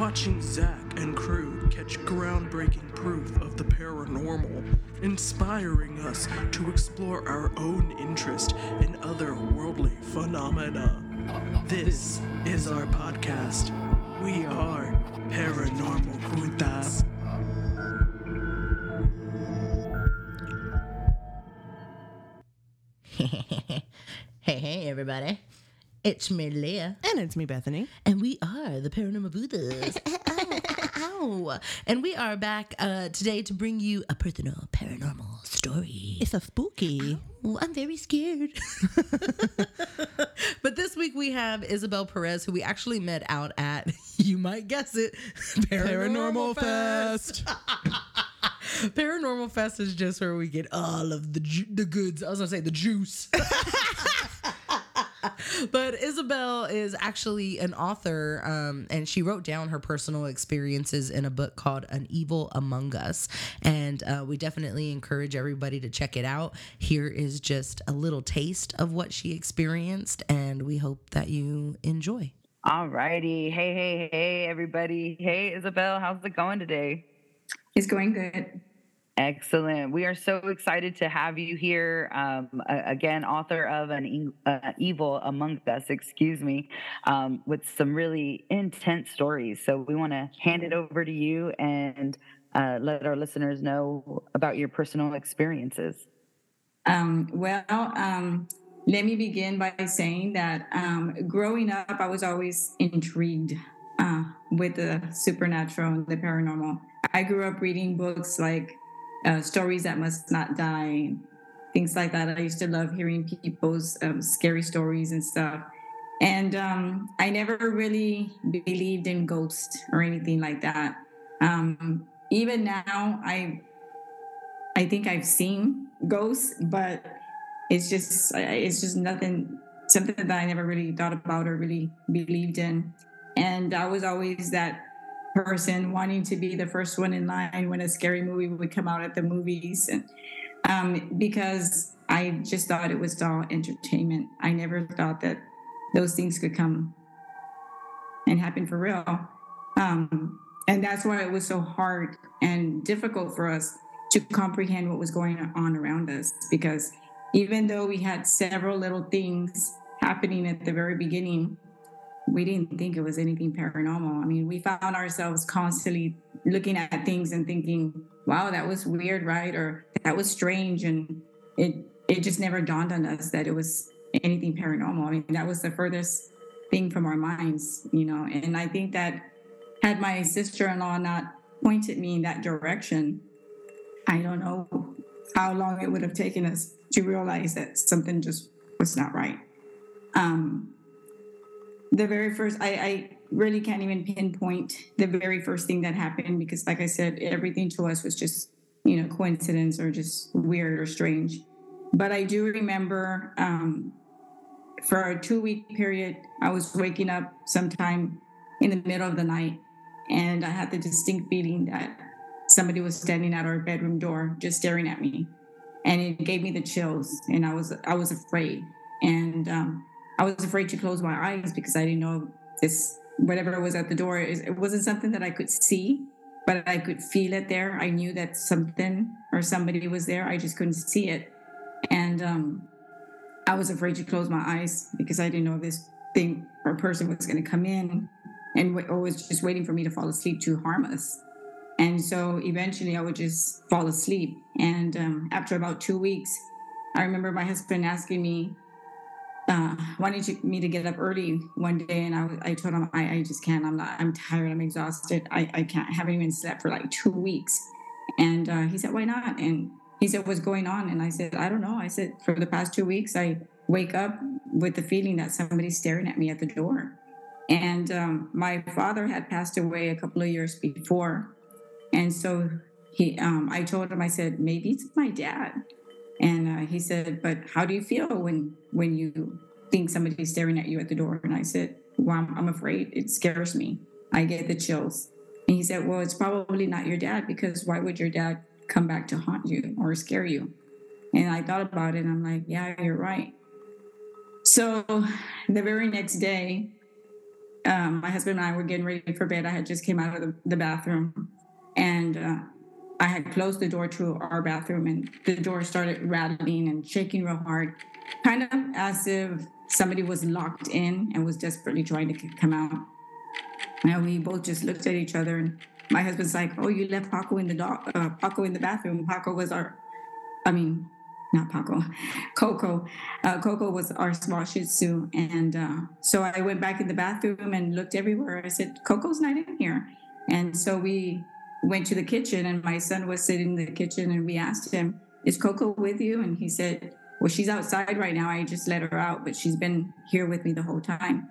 Watching Zach and crew catch groundbreaking proof of the paranormal, inspiring us to explore our own interest in otherworldly phenomena. This is our podcast. We are Paranormal hey, hey, everybody. It's me, Leah, And it's me, Bethany. and we are the Paranormal Buddhas. Ow. And we are back uh, today to bring you a personal paranormal story. It's a spooky. Oh, I'm very scared. but this week we have Isabel Perez, who we actually met out at, you might guess it, Paranormal Fest. Paranormal Fest is just where we get all of the ju- the goods. I was gonna say the juice. but Isabel is actually an author, um, and she wrote down her personal experiences in a book called An Evil Among Us. And uh, we definitely encourage everybody to check it out. Here is just a little taste of what she experienced, and we hope that you enjoy. All righty. Hey, hey, hey, everybody. Hey, Isabel, how's it going today? It's going good. Excellent. We are so excited to have you here. Um, again, author of an uh, Evil Among Us, excuse me, um, with some really intense stories. So we want to hand it over to you and uh, let our listeners know about your personal experiences. Um, well, um, let me begin by saying that um, growing up, I was always intrigued uh, with the supernatural and the paranormal. I grew up reading books like uh, Stories That Must Not Die, things like that. I used to love hearing people's um, scary stories and stuff. And um, I never really believed in ghosts or anything like that. Um, even now, I I think I've seen ghosts, but it's just it's just nothing something that I never really thought about or really believed in. And I was always that person wanting to be the first one in line when a scary movie would come out at the movies, and um, because I just thought it was all entertainment. I never thought that those things could come and happen for real. Um, and that's why it was so hard and difficult for us to comprehend what was going on around us because even though we had several little things happening at the very beginning we didn't think it was anything paranormal. I mean we found ourselves constantly looking at things and thinking wow that was weird right? Or that was strange and it it just never dawned on us that it was anything paranormal. I mean that was the furthest thing from our minds you know? And i think that had my sister-in-law not pointed me in that direction I don't know how long it would have taken us to realize that something just was not right. Um, the very first, I, I really can't even pinpoint the very first thing that happened because, like I said, everything to us was just, you know, coincidence or just weird or strange. But I do remember um, for a two week period, I was waking up sometime in the middle of the night and I had the distinct feeling that somebody was standing at our bedroom door just staring at me and it gave me the chills and i was i was afraid and um, i was afraid to close my eyes because i didn't know this whatever was at the door it wasn't something that i could see but i could feel it there. I knew that something or somebody was there. I just couldn't see it. And um, i was afraid to close my eyes because i didn't know this thing or person was going to come in and wa- or was just waiting for me to fall asleep to harm us. And so eventually I would just fall asleep. And um, after about two weeks, I remember my husband asking me, uh, wanting to, me to get up early one day. And I, I told him, I, I just can't. I'm not, I'm tired. I'm exhausted. I, I can't, haven't even slept for like two weeks. And uh, he said, why not? And he said, what's going on? And I said, I don't know. I said, for the past two weeks, I wake up with the feeling that somebody's staring at me at the door. And um, my father had passed away a couple of years before. And so he, um, I told him, I said, maybe it's my dad. And uh, he said, but how do you feel when when you think somebody's staring at you at the door. And I said, Well, I'm, I'm afraid. It scares me. I get the chills. And he said, Well, it's probably not your dad because why would your dad come back to haunt you or scare you? And I thought about it and I'm like, Yeah, you're right. So the very next day, um, my husband and I were getting ready for bed. I had just came out of the, the bathroom and uh, I had closed the door to our bathroom and the door started rattling and shaking real hard, kind of as if somebody was locked in and was desperately trying to come out. And we both just looked at each other and my husband's like, "Oh, you left Paco in the dog, uh, Paco in the bathroom. Paco was our, I mean, not Paco, Coco. Uh, Coco was our small Shih Tzu, and uh, so I went back in the bathroom and looked everywhere. I said, "Coco's not in here," and so we went to the kitchen, and my son was sitting in the kitchen, and we asked him, "Is Coco with you?" And he said, "Well, she's outside right now. I just let her out, but she's been here with me the whole time."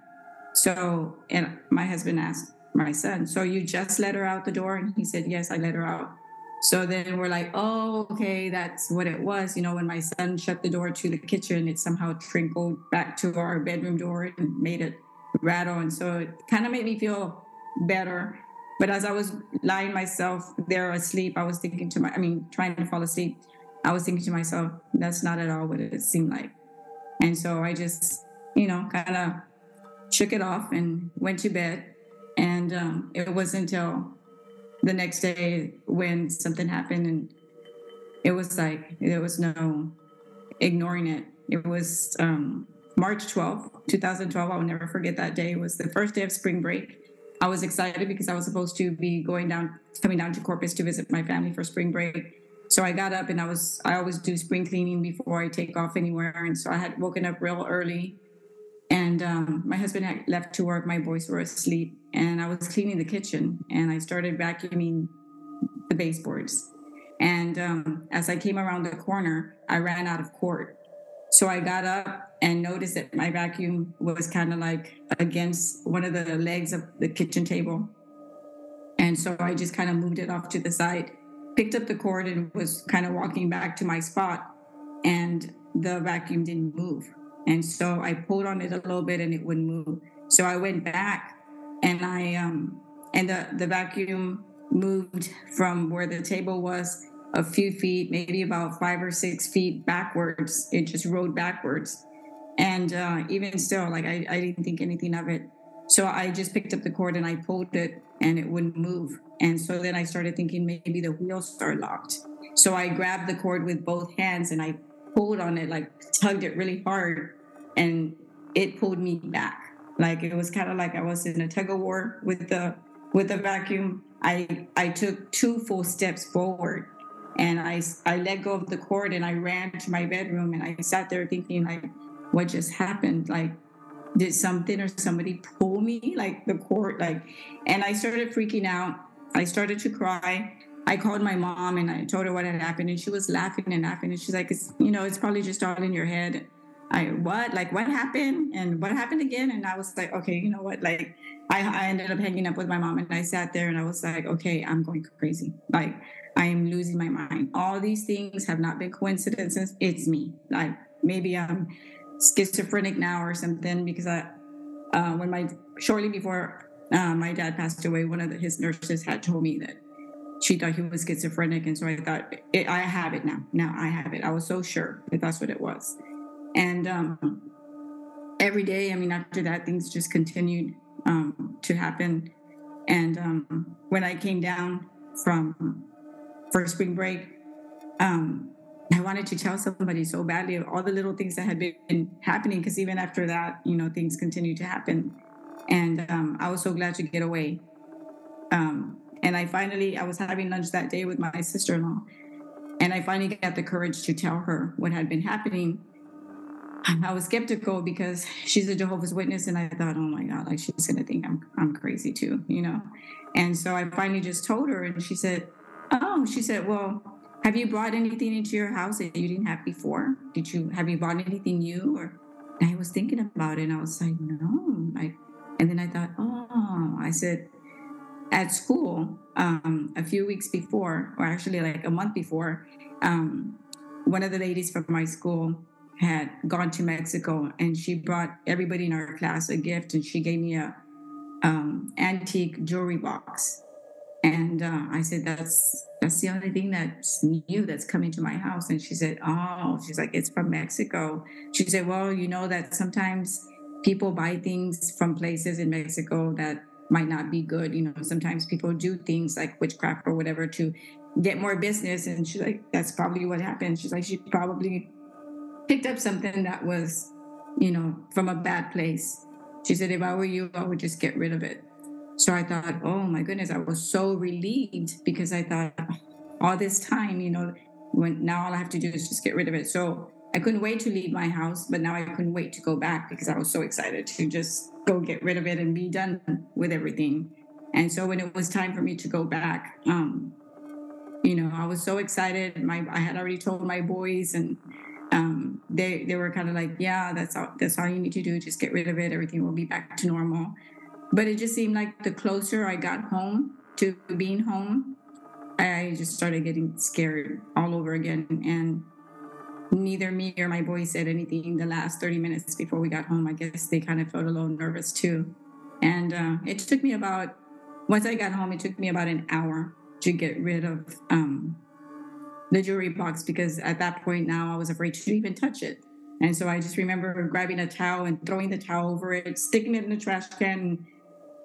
So, and my husband asked my son, "So you just let her out the door?" And he said, "Yes, I let her out." So then we're like, oh, okay, that's what it was. You know, when my son shut the door to the kitchen, it somehow trickled back to our bedroom door and made it rattle. And so it kind of made me feel better. But as I was lying myself there asleep, I was thinking to my, I mean, trying to fall asleep, I was thinking to myself, that's not at all what it seemed like. And so I just, you know, kind of shook it off and went to bed. And um, it wasn't until the next day when something happened and it was like there was no ignoring it it was um, march 12th 2012 i'll never forget that day it was the first day of spring break i was excited because i was supposed to be going down coming down to corpus to visit my family for spring break so i got up and i was i always do spring cleaning before i take off anywhere and so i had woken up real early and um, my husband had left to work my boys were asleep and I was cleaning the kitchen and I started vacuuming the baseboards. And um, as I came around the corner, I ran out of cord. So I got up and noticed that my vacuum was kind of like against one of the legs of the kitchen table. And so I just kind of moved it off to the side, picked up the cord, and was kind of walking back to my spot. And the vacuum didn't move. And so I pulled on it a little bit and it wouldn't move. So I went back and I um and the the vacuum moved from where the table was a few feet, maybe about five or six feet backwards. It just rode backwards, and uh, even still, like I, I didn't think anything of it. So I just picked up the cord and I pulled it, and it wouldn't move. And so then I started thinking maybe the wheels are locked. So I grabbed the cord with both hands and I pulled on it, like tugged it really hard, and it pulled me back like it was kind of like I was in a tug of war with the with the vacuum. I I took two full steps forward, and I I let go of the cord and I ran to my bedroom and I sat there thinking like, what just happened? Like, did something or somebody pull me like the cord? Like, and I started freaking out. I started to cry. I called my mom and I told her what had happened, and she was laughing and laughing. And she's like, "It's you know, it's probably just all in your head." I what like what happened and what happened again and I was like okay you know what like I, I ended up hanging up with my mom and I sat there and I was like okay I'm going crazy like I am losing my mind. All these things have not been coincidences. It's me. Like maybe I'm schizophrenic now or something because I uh, when my shortly before uh, my dad passed away one of the, his nurses had told me that she thought he was schizophrenic. And so I thought I have it now. Now I have it. I was so sure that that's what it was. And um, every day, I mean, after that, things just continued um, to happen. And um, when I came down from for spring break, um, I wanted to tell somebody so badly of all the little things that had been happening. Because even after that, you know, things continued to happen. And um, I was so glad to get away. Um, and I finally, I was having lunch that day with my sister in law. And I finally got the courage to tell her what had been happening I was skeptical because she's a Jehovah's Witness, and I thought, oh my God, like she's gonna think I'm I'm crazy too, you know. And so I finally just told her, and she said, oh, she said, well, have you brought anything into your house that you didn't have before? Did you have you bought anything new? Or I was thinking about it, and I was like, no, like, and then I thought, oh, I said, at school, um, a few weeks before, or actually like a month before, um, one of the ladies from my school had gone to Mexico and she brought everybody in our class a gift and she gave me a um, antique jewelry box. And uh, I said, that's that's the only thing that's new that's coming to my house. And she said, oh, she's like, it's from Mexico. She said, well, you know that sometimes people buy things from places in Mexico that might not be good. You know, sometimes people do things like witchcraft or whatever to get more business. And she's like, that's probably what happened. She's like, she probably picked up something that was, you know, from a bad place. She said, if I were you, I would just get rid of it. So I thought, oh my goodness, I was so relieved because I thought all this time, you know, when now all I have to do is just get rid of it. So I couldn't wait to leave my house, but now I couldn't wait to go back because I was so excited to just go get rid of it and be done with everything. And so when it was time for me to go back, um, you know, I was so excited. My I had already told my boys, and um, they they were kind of like, yeah, that's all that's all you need to do. Just get rid of it. Everything will be back to normal. But it just seemed like the closer I got home to being home, I just started getting scared all over again. And neither me or my boys said anything the last 30 minutes before we got home. I guess they kind of felt a little nervous too. And uh, it took me about, once I got home, it took me about an hour to get rid of um, the jewelry box because at that point now I was afraid to even touch it. And so I just remember grabbing a towel and throwing the towel over it, sticking it in the trash can,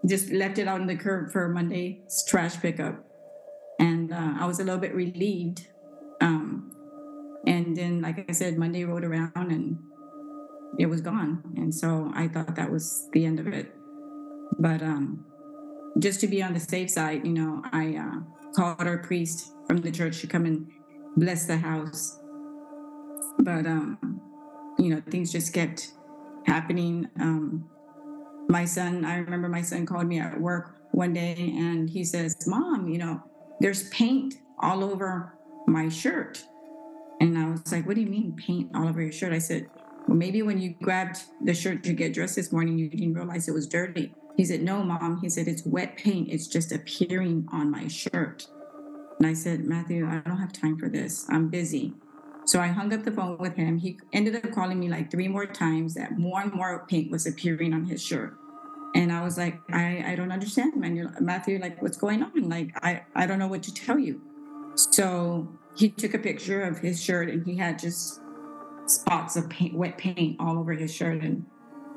just left it on the curb for Monday's trash pickup. And uh, I was a little bit relieved. Um, and then, like I said, Monday rolled around and it was gone. And so I thought that was the end of it. But um, just to be on the safe side, you know, I uh, called our priest from the church to come and bless the house. But, um, you know, things just kept happening. Um, my son, I remember my son called me at work one day and he says, Mom, you know, there's paint all over my shirt. And I was like, What do you mean paint all over your shirt? I said, Well, maybe when you grabbed the shirt to get dressed this morning, you didn't realize it was dirty. He said, No, mom. He said, It's wet paint. It's just appearing on my shirt. And I said, Matthew, I don't have time for this. I'm busy. So I hung up the phone with him. He ended up calling me like three more times that more and more paint was appearing on his shirt. And I was like, I, I don't understand, man. Matthew, like, what's going on? Like, I, I don't know what to tell you. So he took a picture of his shirt and he had just spots of paint, wet paint all over his shirt. And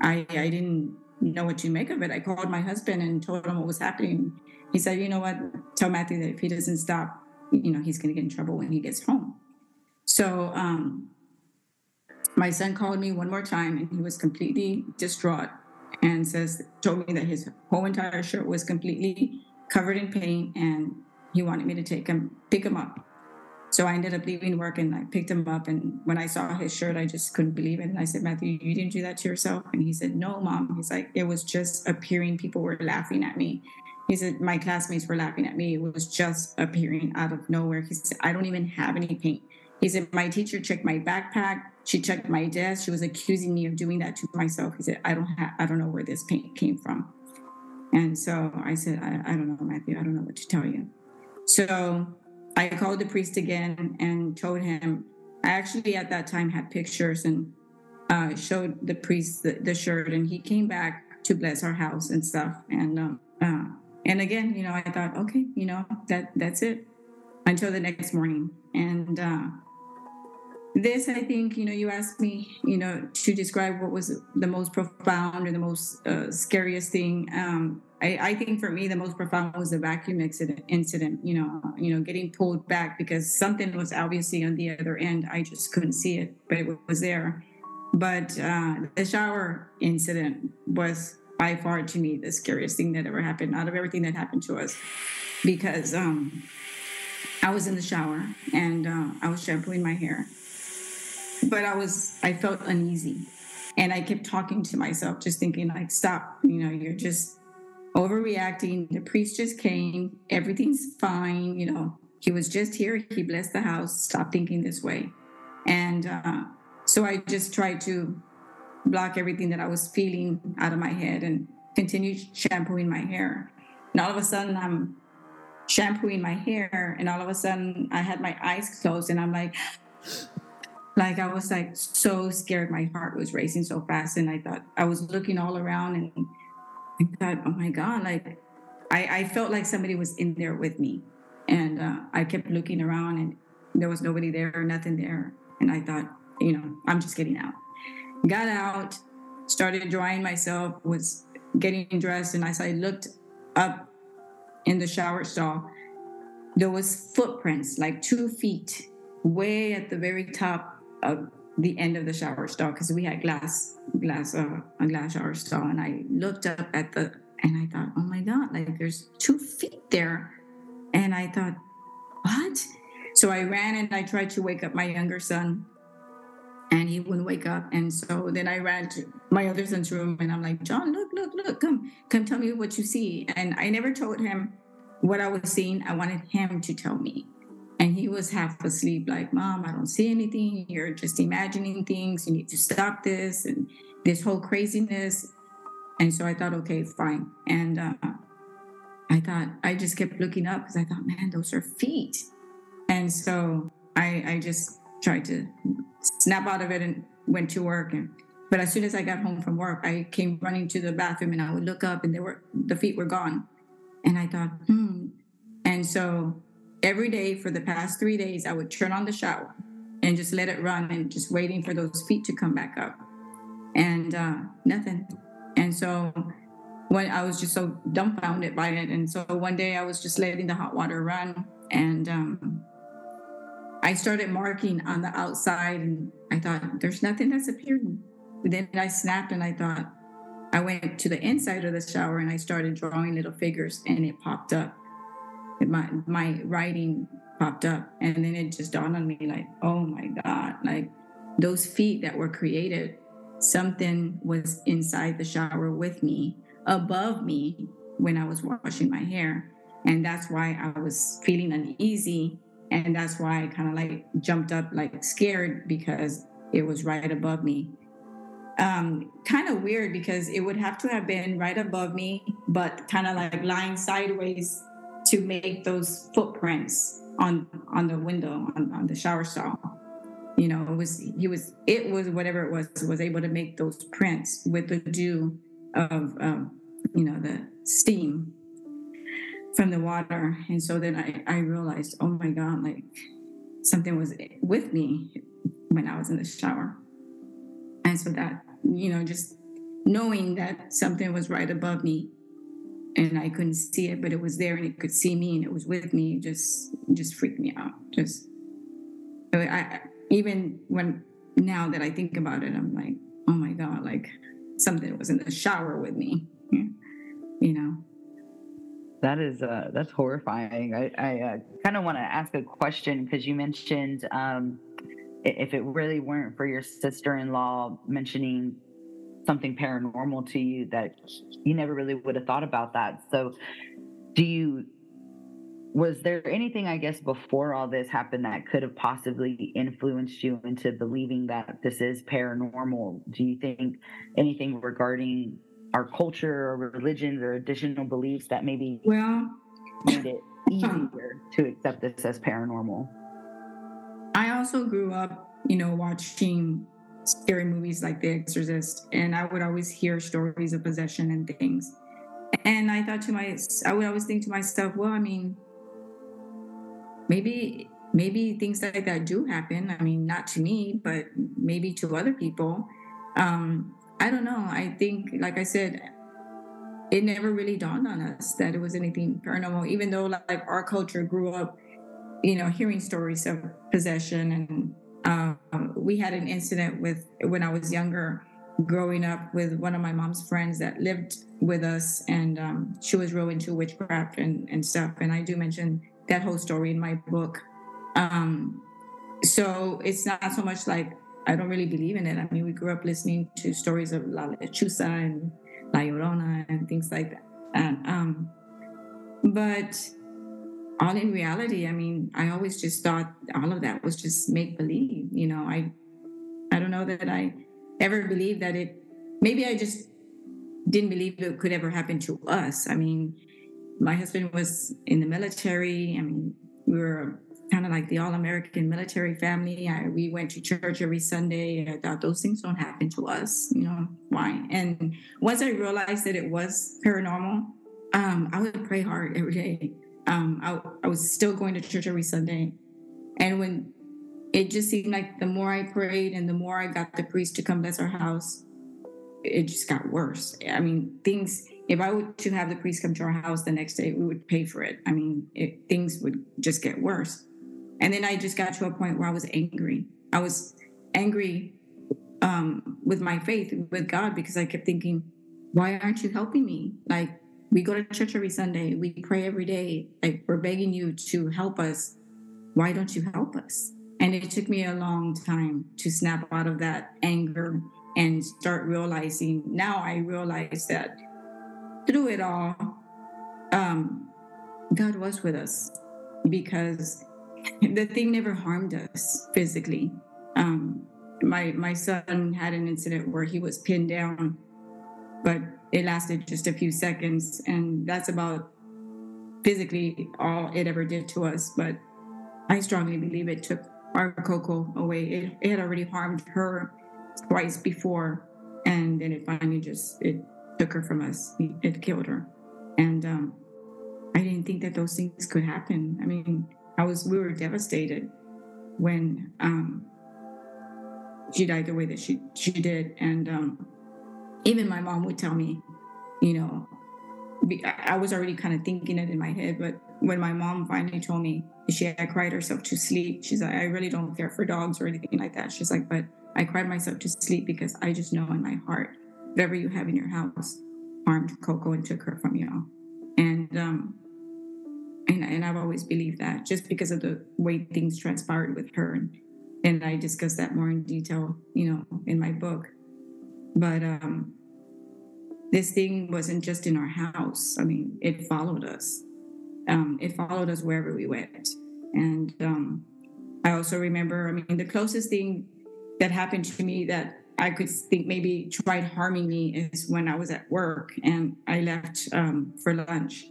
I, I didn't know what to make of it. I called my husband and told him what was happening. He said, you know what? Tell Matthew that if he doesn't stop, you know, he's going to get in trouble when he gets home. So um, my son called me one more time and he was completely distraught and says, told me that his whole entire shirt was completely covered in paint and he wanted me to take him, pick him up. So I ended up leaving work and I picked him up. And when I saw his shirt, I just couldn't believe it. And I said, Matthew, you didn't do that to yourself? And he said, No, mom. He's like, it was just appearing. People were laughing at me. He said, My classmates were laughing at me. It was just appearing out of nowhere. He said, I don't even have any paint. He said, My teacher checked my backpack. She checked my desk. She was accusing me of doing that to myself. He said, I don't have, I don't know where this paint came from. And so I said, I, I don't know, Matthew. I don't know what to tell you. So I called the priest again and told him. I actually at that time had pictures and uh, showed the priest the, the, shirt, and he came back to bless our house and stuff. And um, uh, and again, you know, I thought, okay, you know, that that's it until the next morning. And uh, this, I think, you know, you asked me, you know, to describe what was the most profound or the most uh, scariest thing. Um, I, I, think for me the most profound was the vacuum incident incident you know you know getting pulled back because something was obviously on the other end. I just couldn't see it but it was there. But uh, the shower incident was by far to me the scariest thing that ever happened out of everything that happened to us. Because um, i was in the shower and uh, i was shampooing my hair but i was i felt uneasy and i kept talking to myself just thinking like stop you know you're just overreacting. The priest just came. Everything's fine. You know, he was just here. He blessed the house. Stop thinking this way. And uh, so I just tried to block everything that I was feeling out of my head and continue shampooing my hair. And all of a sudden, I'm shampooing my hair, and all of a sudden, I had my eyes closed, and I'm like, like I was like so scared. My heart was racing so fast, and I thought I was looking all around, and I thought, oh my god, like I, I felt like somebody was in there with me, and uh, I kept looking around, and there was nobody there, nothing there, and I thought, you know, I'm just getting out. Got out, started drying myself, was getting dressed, and as I looked up in the shower stall, there was footprints like two feet way at the very top of the end of the shower stall because we had glass glass uh, a glass shower stall and i looked up at the and i thought oh my god like there's two feet there. And i thought what? So i ran and i tried to wake up my younger son and he wouldn't wake up. And so then i ran to my other son's room and i'm like john look look look come come tell me what you see. And i never told him what i was seeing. I wanted him to tell me and he was half asleep, like, Mom, I don't see anything. You're just imagining things. You need to stop this and this whole craziness. And so I thought, okay, fine. And uh, I thought, I just kept looking up because I thought, man, those are feet. And so I, I just tried to snap out of it and went to work. And but as soon as I got home from work, I came running to the bathroom and I would look up and they were the feet were gone. And I thought, hmm. And so every day for the past three days, I would turn on the shower and just let it run and just waiting for those feet to come back up. And uh, nothing. And so when I was just so dumbfounded by it. And so one day I was just letting the hot water run and um, I started marking on the outside and I thought, there's nothing that's appearing. But then I snapped and I thought, I went to the inside of the shower and I started drawing little figures and it popped up my my writing popped up and then it just dawned on me like oh my god like those feet that were created something was inside the shower with me above me when i was washing my hair. And that's why i was feeling uneasy. And that's why i kind of like jumped up like scared because it was right above me. Um, kind of weird because it would have to have been right above me but kind of like lying sideways to make those footprints on on the window on, on the shower stall. You know it was he was it was whatever it was was able to make those prints with the dew of um, you know the steam from the water. And so then I, I realized oh my god like something was with me when i was in the shower. And so that you know just knowing that something was right above me and I couldn't see it, but it was there and it could see me and it was with me. Just, just freaked me out. Just, I, even when now that I think about it, I'm like, oh my god, like something was in the shower with me, you know. That is uh, that's horrifying. I, I uh, kind of want to ask a question because you mentioned um, if it really weren't for your sister-in-law mentioning something paranormal to you that you never really would have thought about that. So, do you was there anything I guess before all this happened that could have possibly influenced you into believing that this is paranormal? Do you think anything regarding our culture or religions or additional beliefs that maybe well made it easier to accept this as paranormal? I also grew up, you know, watching scary movies like The Exorcist, and I would always hear stories of possession and things. And I thought to myself, I would always think to myself, well, I mean, maybe maybe things like that do happen. I mean, not to me, but maybe to other people. Um, I don't know. I think, like I said, it never really dawned on us that it was anything paranormal, even though like our culture grew up, you know, hearing stories of possession and um, we had an incident with when I was younger, growing up with one of my mom's friends that lived with us, and um, she was real into witchcraft and, and stuff. And I do mention that whole story in my book. Um, so it's not so much like I don't really believe in it. I mean, we grew up listening to stories of La Lechuza and La Llorona and things like that. And, um, but all in reality, I mean, I always just thought all of that was just make believe. You know, I I don't know that I ever believed that it maybe I just didn't believe it could ever happen to us. I mean, my husband was in the military. I mean, we were kind of like the all American military family. I, we went to church every Sunday. I thought those things don't happen to us. You know, why? And once I realized that it was paranormal, um, I would pray hard every day. Um, I, I was still going to church every Sunday. And when it just seemed like the more I prayed and the more I got the priest to come bless our house, it just got worse. I mean, things, if I were to have the priest come to our house the next day, we would pay for it. I mean, it, things would just get worse. And then I just got to a point where I was angry. I was angry um, with my faith, with God, because I kept thinking, why aren't you helping me? Like, we go to church every Sunday, we pray every day. Like, we're begging you to help us. Why don't you help us? And it took me a long time to snap out of that anger and start realizing. Now I realize that through it all, um, God was with us because the thing never harmed us physically. Um, my my son had an incident where he was pinned down, but it lasted just a few seconds, and that's about physically all it ever did to us. But I strongly believe it took our Coco away. It, it had already harmed her twice before, and then it finally just it took her from us. It killed her, and um, I didn't think that those things could happen. I mean, I was we were devastated when um, she died the way that she she did, and um, even my mom would tell me, you know, I was already kind of thinking it in my head, but when my mom finally told me she had cried herself to sleep, she's like, I really don't care for dogs or anything like that. She's like, but I cried myself to sleep because I just know in my heart, whatever you have in your house harmed Coco and took her from you. And um, and, and I've always believed that just because of the way things transpired with her. And, and I discuss that more in detail, you know, in my book. But um, this thing wasn't just in our house. I mean, it followed us. Um, it followed us wherever we went. And um, I also remember, I mean, the closest thing that happened to me that I could think maybe tried harming me is when I was at work and I left um, for lunch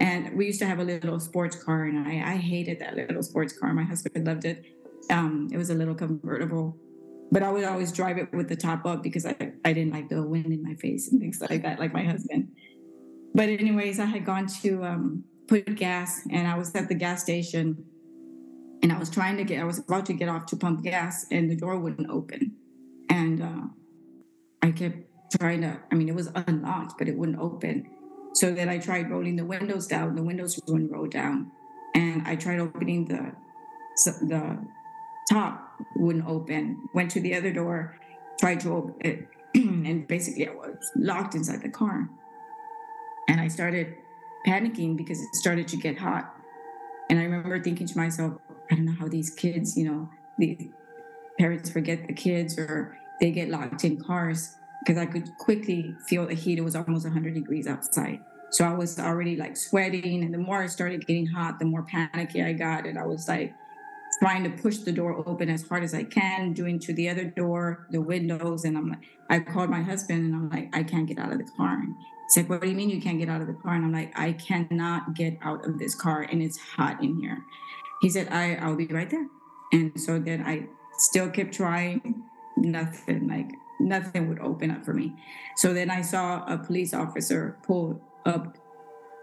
and we used to have a little sports car, and I, I hated that little sports car. My husband loved it. Um, it was a little convertible, but I would always drive it with the top up because I, I didn't like the wind in my face and things like that, like my husband. But anyways, I had gone to um, put gas, and I was at the gas station, and I was trying to get, I was about to get off to pump gas, and the door wouldn't open, and uh, I kept trying to. I mean, it was unlocked, but it wouldn't open. So then I tried rolling the windows down. The windows wouldn't roll down, and I tried opening the the top wouldn't open. Went to the other door, tried to open it, and basically I was locked inside the car. And I started panicking because it started to get hot. And I remember thinking to myself, I don't know how these kids, you know, the parents forget the kids or they get locked in cars because I could quickly feel the heat. It was almost 100 degrees outside. So I was already like sweating. And the more I started getting hot, the more panicky I got. And I was like trying to push the door open as hard as I can, doing to the other door, the windows. And I'm like, I called my husband and I'm like, I can't get out of the car. And he's like, What do you mean you can't get out of the car? And I'm like, I cannot get out of this car and it's hot in here. He said, I, I'll be right there. And so then I still kept trying, nothing. Like nothing would open up for me. So then I saw a police officer pull up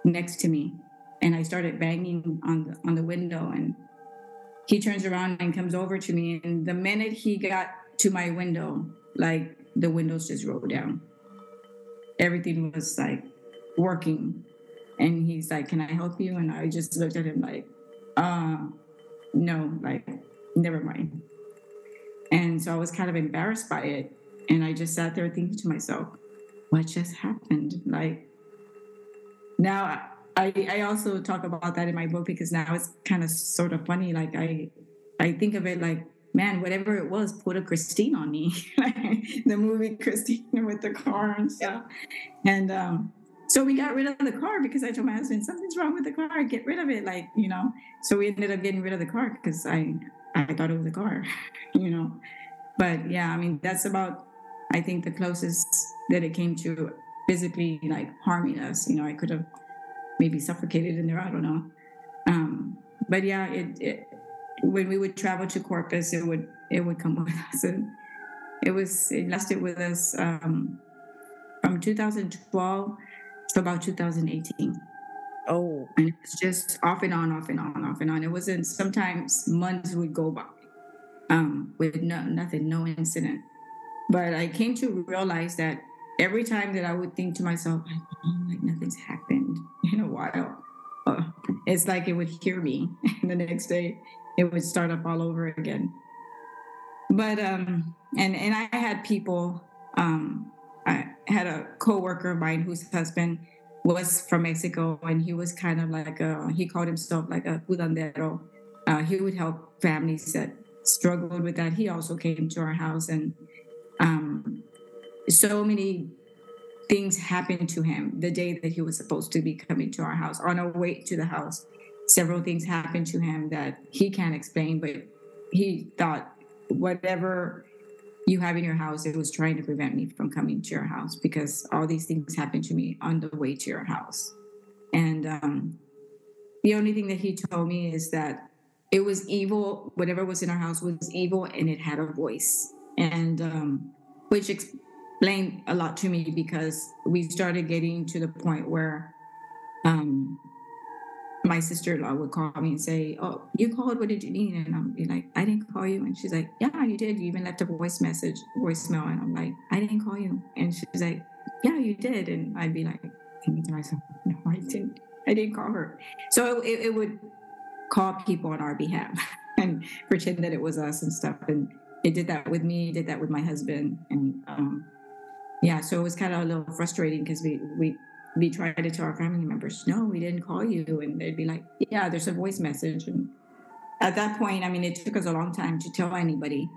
next to me and I started banging on the on the window and he turns around and comes over to me and the minute he got to my window like the windows just rolled down. Everything was like working. And he's like can i help you? And i just looked at him like uh no like never mind. And so i was kind of embarrassed by it. And I just sat there thinking to myself, what just happened? Like now I I also talk about that in my book because now it's kind of sort of funny. Like I I think of it like, man, whatever it was, put a Christine on me. the movie Christine with the car and stuff. And um so we got rid of the car because I told my husband something's wrong with the car. Get rid of it, like you know. So we ended up getting rid of the car because I I thought it was a car, you know. But yeah, I mean that's about I think the closest that it came to physically like harming us, you know, I could have maybe suffocated in there. I don't know. Um, but yeah, it, it when we would travel to Corpus, it would it would come with us, and it was it lasted with us um, from 2012 to about 2018. Oh, and it was just off and on, off and on, off and on. It wasn't. Sometimes months would go by um, with no, nothing, no incident. But I came to realize that every time that I would think to myself, like, like nothing's happened in a while, uh, it's like it would hear me, and the next day it would start up all over again. But um, and and I had people. Um, I had a coworker of mine whose husband was from Mexico, and he was kind of like a, he called himself like a curandero. Uh, he would help families that struggled with that. He also came to our house, and um, so many things happened to him the day that he was supposed to be coming to our house. On our way to the house, several things happened to him that he can't explain, but he thought whatever you have in your house, it was trying to prevent me from coming to your house because all these things happened to me on the way to your house. And um, the only thing that he told me is that it was evil, whatever was in our house was evil and it had a voice. And um, which explained a lot to me because we started getting to the point where um, my sister-in-law would call me and say, "Oh, you called. What did you need?" And I'm be like, "I didn't call you." And she's like, "Yeah, you did. You even left a voice message, voicemail." And I'm like, "I didn't call you." And she's like, "Yeah, you did." And I'd be like, thinking to myself, "No, I didn't. I didn't call her." So it, it would call people on our behalf and pretend that it was us and stuff. And it did that with me. Did that with my husband. And um, yeah, so it was kind of a little frustrating because we we we tried to tell our family members, no, we didn't call you. And they'd be like, yeah, there's a voice message. And at that point, I mean, it took us a long time to tell anybody.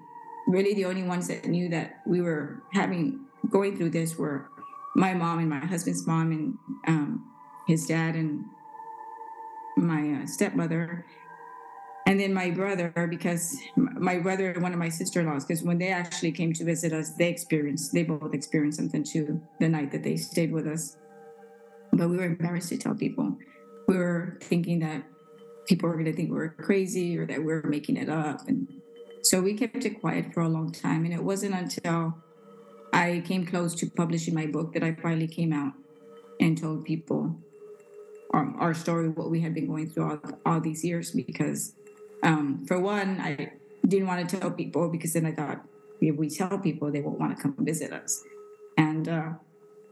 Really, the only ones that knew that we were having, going through this were my mom and my husband's mom and um, his dad and my uh, stepmother. And then my brother, because my brother and one of my sister in laws, because when they actually came to visit us, they experienced, they both experienced something too the night that they stayed with us but we were embarrassed to tell people. We were thinking that people were going to think we were crazy or that we were making it up. And so we kept it quiet for a long time. And it wasn't until I came close to publishing my book that I finally came out and told people our, our story, what we had been going through all, all these years. Because, um, for one, I didn't want to tell people because then I thought if we tell people, they won't want to come visit us. And uh,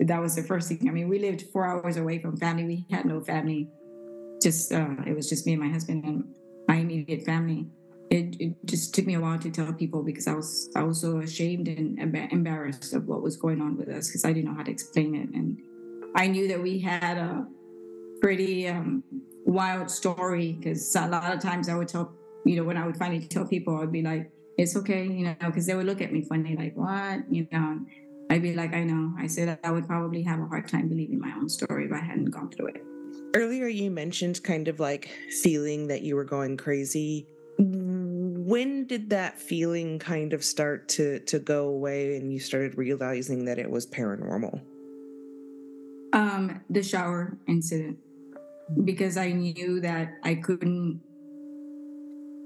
that was the first thing. I mean, we lived four hours away from family. We had no family. Just uh, it was just me and my husband and my immediate family. It, it just took me a while to tell people because I was I was so ashamed and embarrassed of what was going on with us because I didn't know how to explain it and I knew that we had a pretty um, wild story because a lot of times I would tell you know when I would finally tell people I'd be like it's okay you know because they would look at me funny like what you know I'd be like, I know. I said I would probably have a hard time believing my own story if I hadn't gone through it. Earlier, you mentioned kind of like feeling that you were going crazy. When did that feeling kind of start to to go away, and you started realizing that it was paranormal? Um, the shower incident, because I knew that I couldn't.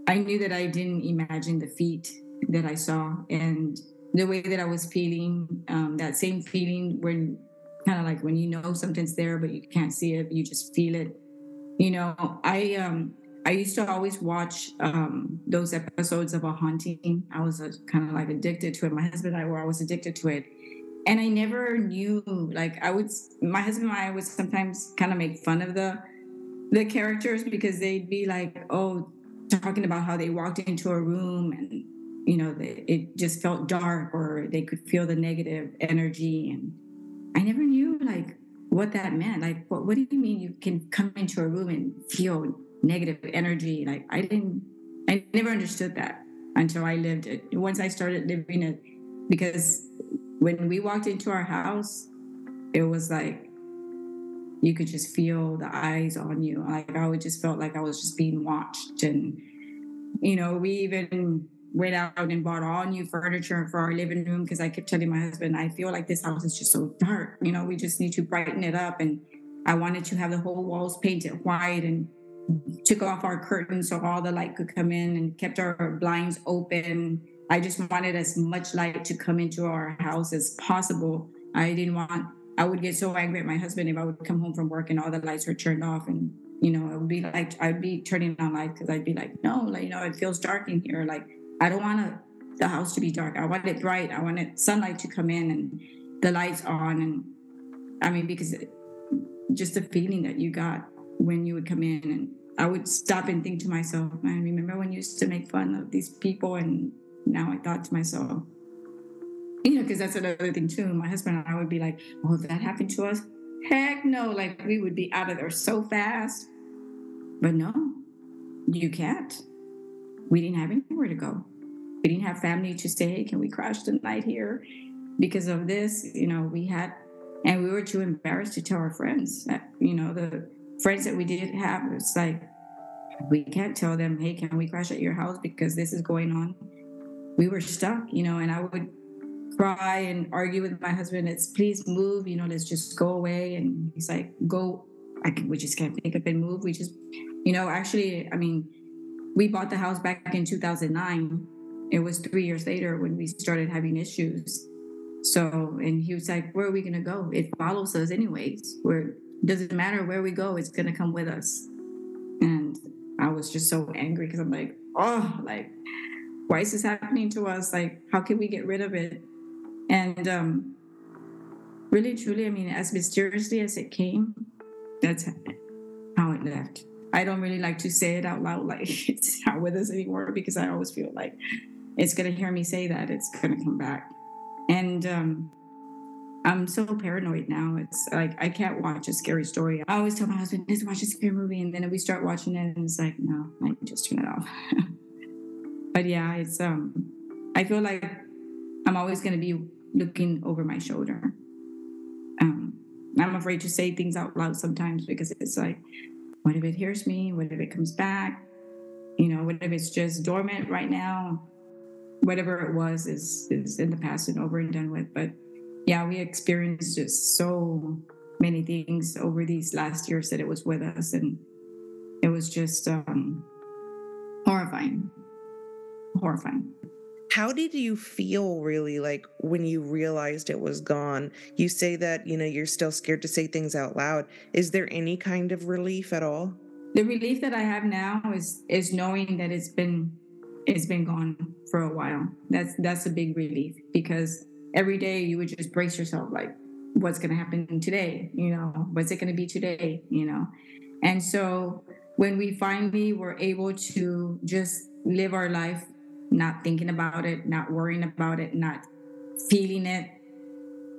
I knew that I didn't imagine the feet that I saw, and the way that I was feeling, um, that same feeling when kind of like when you know something's there but you can't see it, you just feel it. You know, I um I used to always watch um, those episodes of a haunting. I was uh, kind of like addicted to it. My husband and I were always addicted to it, and I never knew. Like I would, my husband and I would sometimes kind of make fun of the the characters because they'd be like, "Oh, talking about how they walked into a room and you know, it just felt dark or they could feel the negative energy. And I never knew like what that meant. Like, what, what do you mean you can come into a room and feel negative energy? Like, I didn't, I never understood that until I lived it. Once I started living it, because when we walked into our house, it was like you could just feel the eyes on you. Like I would just felt like I was just being watched. And, you know, we even went out and bought all new furniture for our living room because I kept telling my husband, I feel like this house is just so dark. You know, we just need to brighten it up. And I wanted to have the whole walls painted white. And took off our curtains so all the light could come in and kept our blinds open. I just wanted as much light to come into our house as possible. I didn't want, I would get so angry at my husband if I would come home from work and all the lights were turned off. And, you know, it would be like, I'd be turning on lights because I'd be like, no, like, you know, it feels dark in here. Like, I don't want the house to be dark. I want it bright. I wanted sunlight to come in and the lights on. And I mean, because it, just the feeling that you got when you would come in and I would stop and think to myself, I remember when you used to make fun of these people and now I thought to myself, you know, because that's another thing too. My husband and I would be like, oh, if that happened to us, heck no. Like we would be out of there so fast. But no, you can't. We didn't have anywhere to go. We didn't have family to say, hey, can we crash the night here? Because of this, you know, we had, and we were too embarrassed to tell our friends. That, you know, the friends that we did have, it's like, we can't tell them, hey, can we crash at your house because this is going on? We were stuck, you know, and I would cry and argue with my husband. It's please move, you know, let's just go away. And he's like, go. I can, we just can't pick up and move. We just, you know, actually, I mean, we bought the house back in 2009. It was three years later when we started having issues. So, and he was like, where are we going to go? It follows us anyways. Where doesn't matter where we go, it's going to come with us. And I was just so angry because I'm like, oh, like, why is this happening to us? Like, how can we get rid of it? And um, really, truly, I mean, as mysteriously as it came, that's how it left. I don't really like to say it out loud, like it's not with us anymore, because I always feel like it's gonna hear me say that it's gonna come back. And um, I'm so paranoid now. It's like I can't watch a scary story. I always tell my husband, "Let's watch a scary movie," and then we start watching it, and it's like, no, I just turn it off. but yeah, it's um, I feel like I'm always gonna be looking over my shoulder. Um, I'm afraid to say things out loud sometimes because it's like, what if it hears me? What if it comes back? You know, what if it's just dormant right now? Whatever it was is is in the past and over and done with. But yeah, we experienced just so many things over these last years that it was with us, and it was just um, horrifying, horrifying. How did you feel really like when you realized it was gone? You say that, you know, you're still scared to say things out loud. Is there any kind of relief at all? The relief that I have now is is knowing that it's been it's been gone for a while. That's that's a big relief because every day you would just brace yourself like what's going to happen today, you know, what's it going to be today, you know. And so when we finally were able to just live our life not thinking about it, not worrying about it, not feeling it.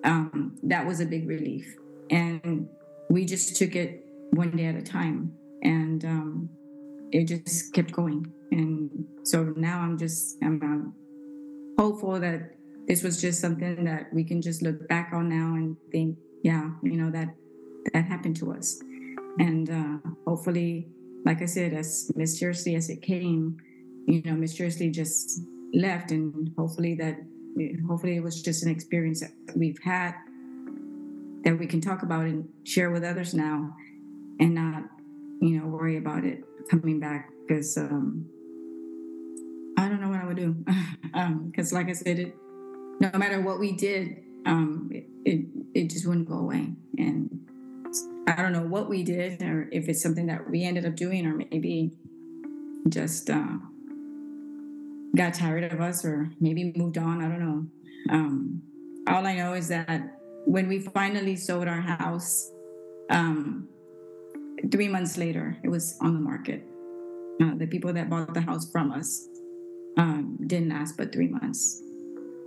Um, that was a big relief. And we just took it one day at a time. And um, it just kept going. And so now I'm just, I'm, I'm hopeful that this was just something that we can just look back on now and think, yeah, you know, that that happened to us. And uh, hopefully, like I said, as mysteriously as it came, you know, mysteriously just left, and hopefully that, hopefully it was just an experience that we've had that we can talk about and share with others now, and not, you know, worry about it coming back because um, I don't know what I would do. Because, um, like I said, it, no matter what we did, um, it, it it just wouldn't go away, and I don't know what we did or if it's something that we ended up doing or maybe just uh, got tired of us or maybe moved on. I don't know. Um, all I know is that when we finally sold our house, um, three months later, it was on the market. Uh, the people that bought the house from us um, didn't ask but three months.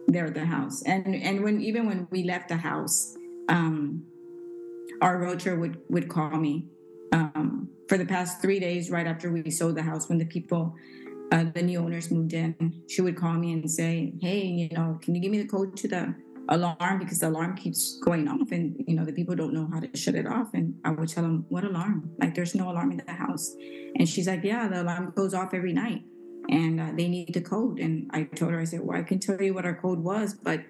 They're at the house, and and when even when we left the house, um, our realtor would would call me um, for the past three days right after we sold the house when the people uh, the new owners moved in, she would call me and say, "Hey, you know, can you give me the code to the alarm because the alarm keeps going off, and you know the people don't know how to shut it off." And I would tell them, "What alarm? Like, there's no alarm in the house." And she's like, "Yeah, the alarm goes off every night, and uh, they need the code." And I told her, I said, "Well, I can tell you what our code was, but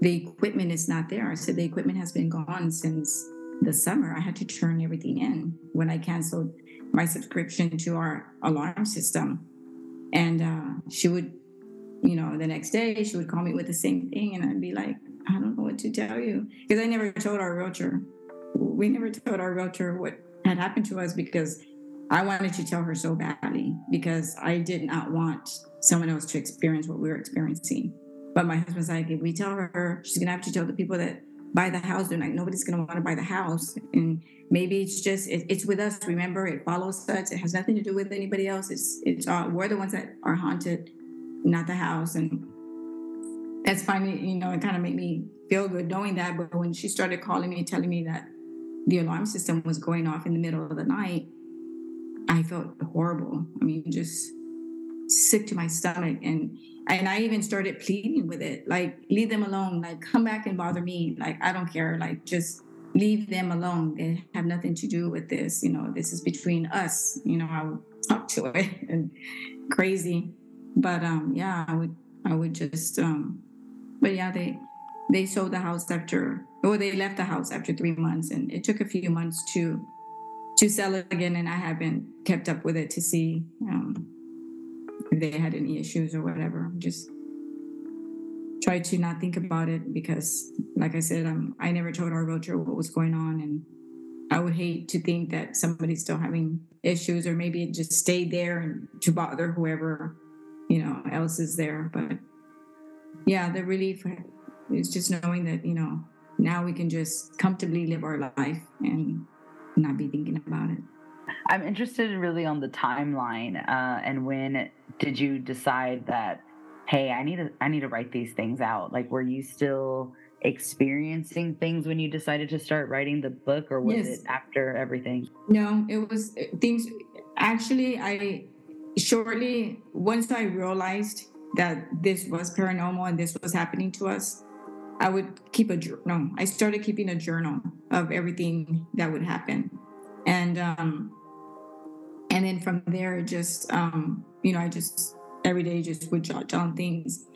the equipment is not there." I said, "The equipment has been gone since the summer. I had to turn everything in when I canceled." my subscription to our alarm system. And uh, she would, you know, the next day she would call me with the same thing, and I'd be like, I don't know what to tell you because I never told our realtor. We never told our realtor what had happened to us because I wanted to tell her so badly because I did not want someone else to experience what we were experiencing. But my husband's like, if we tell her, she's gonna have to tell the people that buy the house. They're like, nobody's gonna want to buy the house, and maybe it's just it, it's with us. Remember, it follows us. It has nothing to do with anybody else. It's it's uh, we're the ones that are haunted, not the house. And that's finally, you know, it kind of made me feel good knowing that. But when she started calling me, telling me that the alarm system was going off in the middle of the night, I felt horrible. I mean, just sick to my stomach. And and I even started pleading with it like leave them alone like come back and bother me. Like I don't care like just leave them alone. They have nothing to do with this you know this is between us you know I would talk to it and crazy. But um yeah I would I would just um but yeah they they sold the house after or they left the house after three months. And it took a few months to to sell it again. And I haven't kept up with it to see um if they had any issues or whatever. Just try to not think about it because, like I said, I'm, I never told our realtor what was going on. And I would hate to think that somebody's still having issues or maybe it just stayed there and to bother whoever, you know, else is there. But yeah, the relief is just knowing that, you know, now we can just comfortably live our life and not be thinking about it. I'm interested really on the timeline uh, and when did you decide that hey i need to i need to write these things out. Like were you still experiencing things when you decided to start writing the book or was yes. it after everything? No it was uh, things actually i shortly once i realized that this was paranormal and this was happening to us i would keep a journal i started keeping a journal of everything that would happen. And um and then from there just um you know i just every day just would jot down things.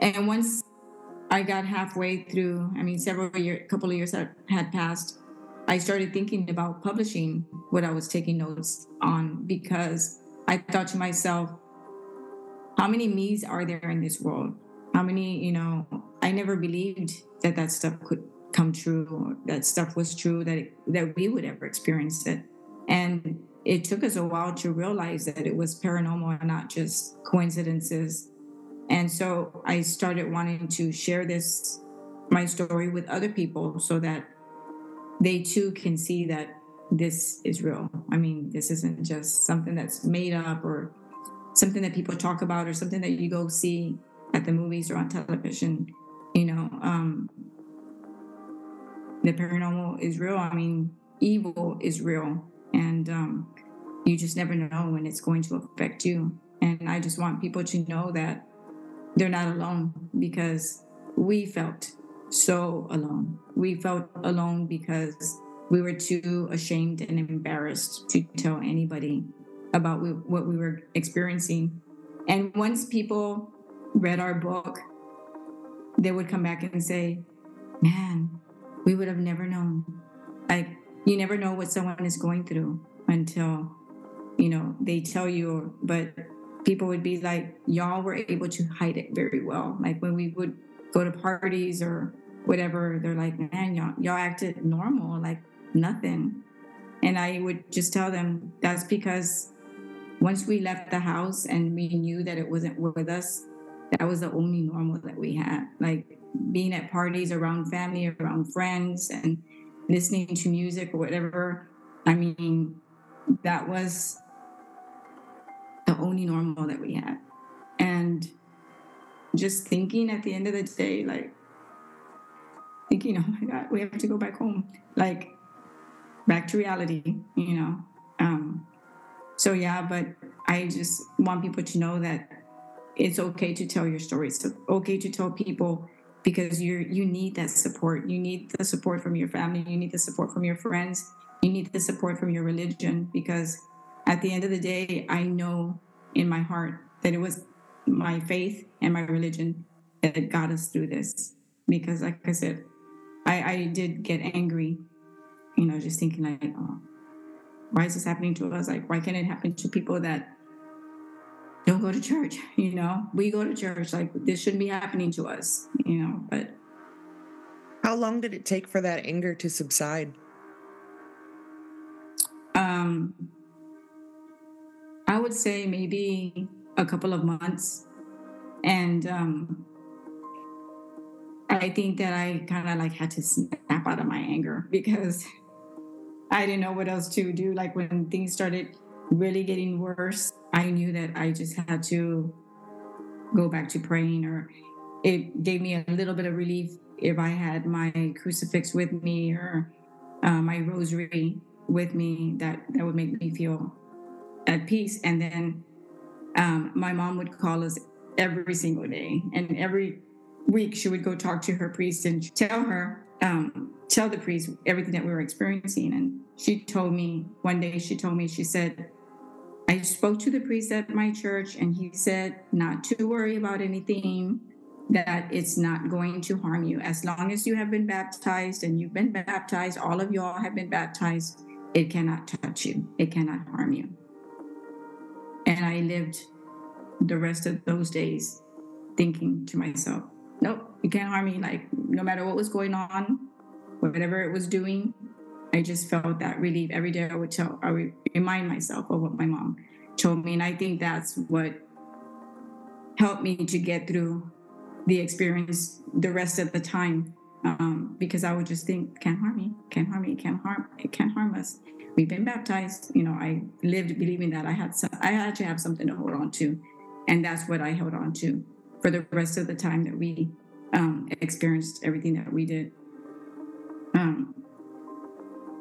And once i got halfway through i mean several years couple of years had passed i started thinking about publishing what i was taking notes on because i thought to myself how many me's are there in this world? How many you know i never believed that that stuff could come true that stuff was true that it, that we would ever experience it. And it took us a while to realize that it was paranormal and not just coincidences. And so I started wanting to share this, my story, with other people so that they too can see that this is real. I mean, this isn't just something that's made up or something that people talk about or something that you go see at the movies or on television. You know, um, the paranormal is real. I mean, evil is real and um, you just never know when it's going to affect you. And I just want people to know that they're not alone because we felt so alone. We felt alone because we were too ashamed and embarrassed to tell anybody about what we were experiencing. And once people read our book, they would come back and say, Man, we would have never known. Like, you never know what someone is going through until you know they tell you but people would be like y'all were able to hide it very well. Like when we would go to parties or whatever they're like man y'all, y'all acted normal like nothing. And i would just tell them that's because once we left the house and we knew that it wasn't with us that was the only normal that we had. Like being at parties around family around friends and listening to music or whatever. I mean, that was the only normal that we had. And just thinking at the end of the day, like, thinking, oh my God, we have to go back home. Like, back to reality, you know. Um, so, yeah, but I just want people to know that it's okay to tell your story. It's okay to tell people because you you need that support. You need the support from your family. You need the support from your friends. You need the support from your religion because at the end of the day, I know in my heart that it was my faith and my religion that got us through this. Because, like I said, I, I did get angry, you know, just thinking like, oh, why is this happening to us? Like, why can't it happen to people that don't go to church? You know, we go to church. Like, this shouldn't be happening to us. You know, but How long did it take for that anger to subside? um, I would say maybe a couple of months, and um, I think that I kind of like had to snap out of my anger because I didn't know what else to do. Like when things started really getting worse, I knew that I just had to go back to praying, or it gave me a little bit of relief if I had my crucifix with me or uh, my rosary with me. That that would make me feel at peace. And then um, my mom would call us every single day, and every week she would go talk to her priest and tell her um, tell the priest everything that we were experiencing and she told me one day she told me she said i spoke to the priest at my church and he said not to worry about anything that it's not going to harm you as long as you have been baptized and you've been baptized all of y'all have been baptized it cannot touch you it cannot harm you and i lived the rest of those days thinking to myself nope, you can't harm me. Like no matter what was going on, whatever it was doing, I just felt that relief every day. I would tell, I would remind myself of what my mom told me, and I think that's what helped me to get through the experience the rest of the time. Um, because I would just think, can't harm me, can't harm me, can't harm, it can't harm us. We've been baptized. You know, I lived believing that I had, some, I had to have something to hold on to, and that's what I held on to for the rest of the time that we um, experienced everything that we did. Um,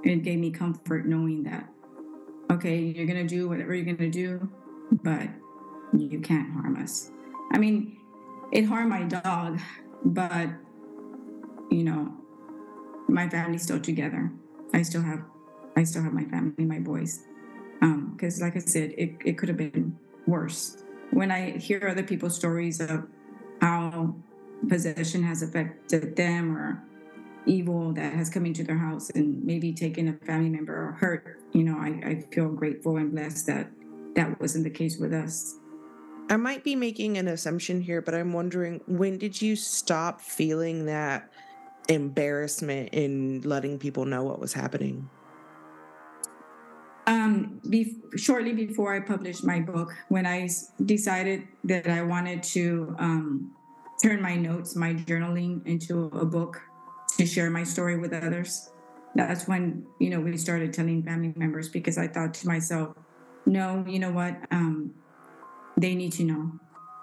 it gave me comfort knowing that, okay, you're to do whatever you're to do, but you can't harm us. I mean, it harmed my dog, but, you know, my family's still together. I still have, I still have my family, my boys. Because, um, like I said, it, it could have been worse when I hear other people's stories of how possession has affected them or evil that has come into their house and maybe taken a family member or hurt, you know, I, I feel grateful and blessed that that wasn't the case with us. I might be making an assumption here, but I'm wondering when did you stop feeling that embarrassment in letting people know what was happening? Um, be- shortly before I published my book, when I decided that I wanted to um, turn my notes, my journaling into a book to share my story with others, that's when you know we started telling family members because I thought to myself, no, you know what, um, they need to know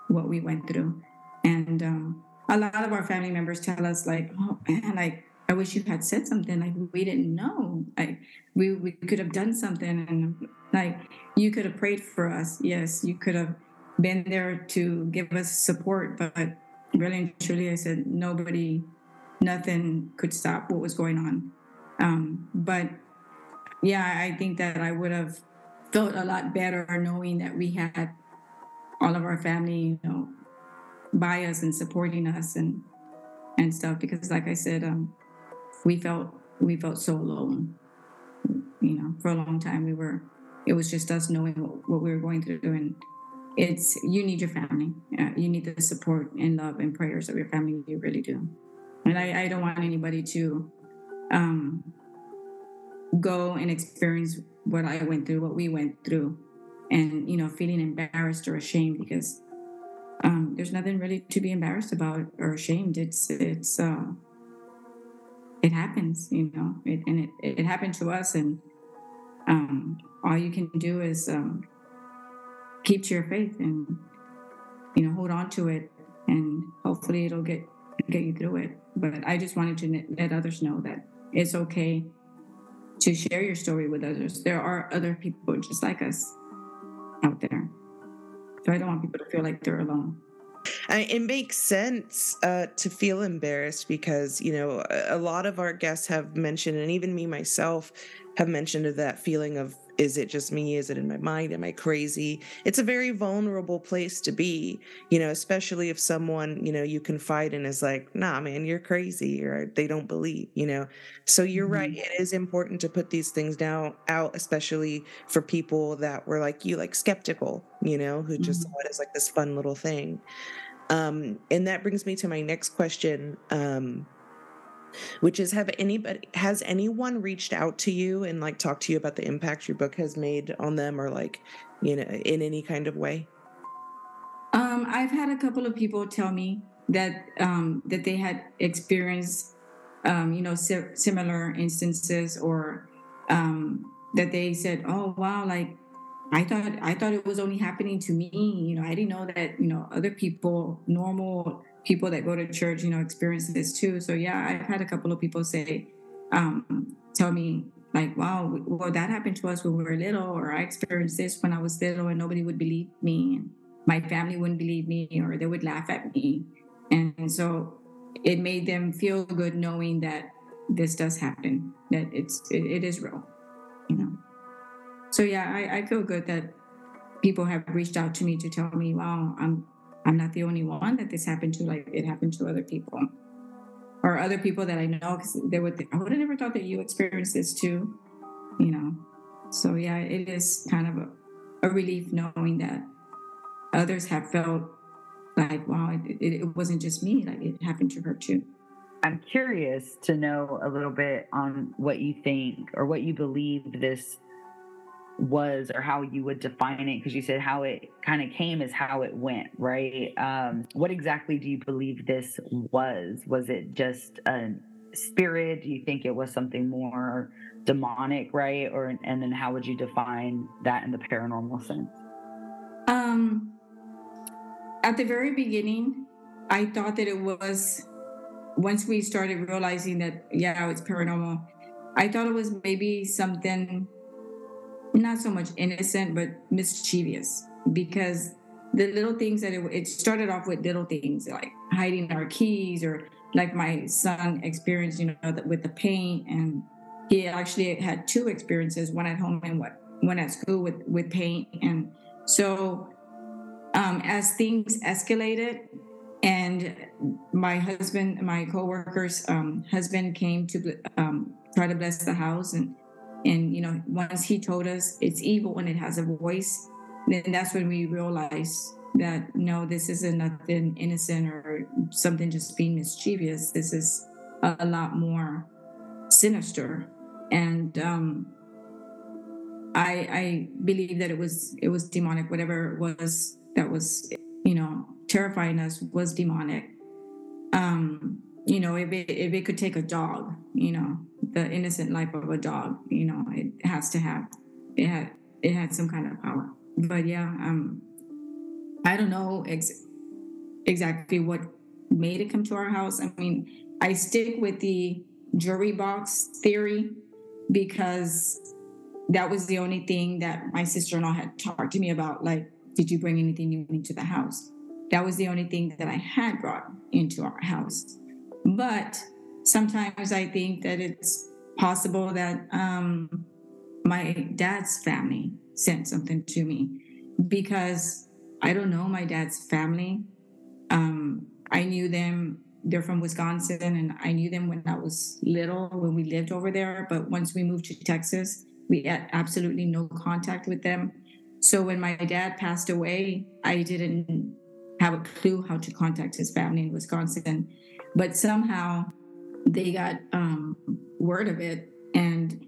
what we went through, and um, a lot of our family members tell us like, oh man, like I wish you had said something. Like we didn't know. Like we we could have done something, and like you could have prayed for us. Yes, you could have been there to give us support. But really and truly, I said nobody, nothing could stop what was going on. Um, but yeah, I think that I would have felt a lot better knowing that we had all of our family, you know, by us and supporting us and and stuff. Because, like I said, um, we felt we felt so alone you know for a long time. We were it was just us knowing what, we were going through and it's you need your family. Uh, you need the support and love and prayers of your family. You really do. And i, I don't want anybody to um, go and experience what i went through what we went through and you know feeling embarrassed or ashamed because um, there's nothing really to be embarrassed about or ashamed it's it's uh, it happens, you know, it, and it, it happened to us. And um, all you can do is um, keep to your faith and, you know, hold on to it and hopefully it'll get, get you through it. But I just wanted to let others know that it's okay to share your story with others. There are other people just like us out there. So I don't want people to feel like they're alone. It makes sense uh, to feel embarrassed because you know a lot of our guests have mentioned, and even me myself, have mentioned that feeling of is it just me? Is it in my mind? Am i crazy? It's a very vulnerable place to be you know especially if someone you know you confide in is like nah man you're crazy or they don't believe you know? So you're mm-hmm. right it is important to put these things down out especially for people that were like you like skeptical you know who just mm-hmm. saw it as like this fun little thing. Um and that brings me to my next question um which is have anybody has anyone reached out to you and like talked to you about the impact your book has made on them or like you know in any kind of way? Um, i've had a couple of people tell me that um, that they had experienced um, you know si- similar instances or um, that they said oh wow like i thought i thought it was only happening to me you know i didn't know that you know other people normal people that go to church, you know, experience this too. So yeah, I've had a couple of people say, um, tell me like, wow, well, that happened to us when we were little, or I experienced this when I was little and nobody would believe me. And my family wouldn't believe me or they would laugh at me. And so it made them feel good knowing that this does happen, that it's, it, it is real, you know? So yeah, I, I feel good that people have reached out to me to tell me, wow, I'm I'm not the only one that this happened to. Like it happened to other people, or other people that I know. Because they would, I would have never thought that you experienced this too. You know, so yeah, it is kind of a, a relief knowing that others have felt like, wow, it, it, it wasn't just me. Like it happened to her too. I'm curious to know a little bit on what you think or what you believe this was or how you would define it because you said how it kind of came is how it went right? Um, what exactly do you believe this was? Was it just a spirit? Do you think it was something more demonic right? Or and then how would you define that in the paranormal sense? Um at the very beginning i thought that it was once we started realizing that yeah it's paranormal i thought it was maybe something not so much innocent, but mischievous because the little things that it, it started off with little things like hiding our keys or like my son experienced, you know, with the paint and he actually had two experiences, one at home and what one at school with, with paint. And so um, as things escalated and my husband, my co-worker's um, husband came to um, try to bless the house and and you know, once he told us it's evil when it has a voice, then that's when we realized that no, this isn't nothing innocent or something just being mischievous. This is a, lot more sinister. And um, I I believe that it was it was demonic. Whatever it was that was you know terrifying us was demonic. Um, you know, if it if it could take a dog, you know, the innocent life of a dog, you know, it has to have it had it had some kind of power. But yeah, um I don't know ex- exactly what made it come to our house. I mean, I stick with the jury box theory because that was the only thing that my sister-in-law had talked to me about like did you bring anything new into the house that was the only thing that i had brought into our house but sometimes I think that it's possible that um, my dad's family sent something to me because I don't know my dad's family. Um, I knew them, they're from Wisconsin, and I knew them when I was little, when we lived over there. But once we moved to Texas, we had absolutely no contact with them. So when my dad passed away, I didn't have a clue how to contact his family in Wisconsin. But somehow they got um, word of it and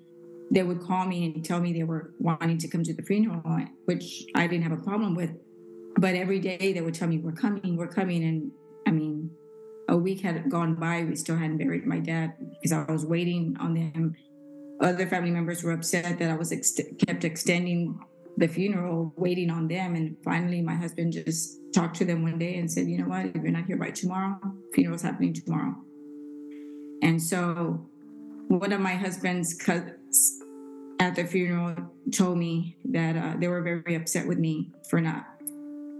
they would call me and tell me they were wanting to come to the funeral, which I didn't have a problem with. But every day they would tell me, We're coming, we're coming. And I mean, a week had gone by, we still hadn't buried my dad because I was waiting on them. Other family members were upset that I was ex- kept extending the funeral, waiting on them. And finally, my husband just talked to them one day and said, you know what, if you're not here by tomorrow, funeral's happening tomorrow. And so one of my husband's cousins at the funeral told me that uh, they were very upset with me for not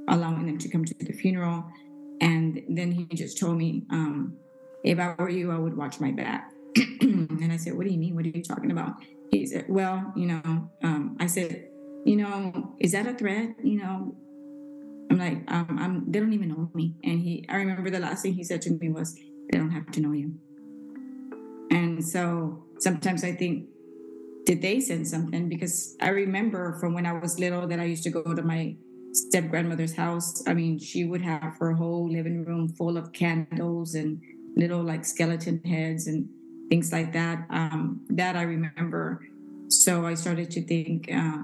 allowing them to come to the funeral. And then he just told me, um, if I were you, I would watch my back. and I said, "What do you mean? What are you talking about?" He said, "Well, you know," um, I said, "You know, is that a threat? You know." I'm like, um, I'm. They don't even know me. And he, I remember the last thing he said to me was, "They don't have to know you." And so sometimes I think, did they send something? Because I remember from when I was little that I used to go to my step grandmother's house. I mean, she would have her whole living room full of candles and little like skeleton heads and things like that. Um, that I remember. So I started to think uh,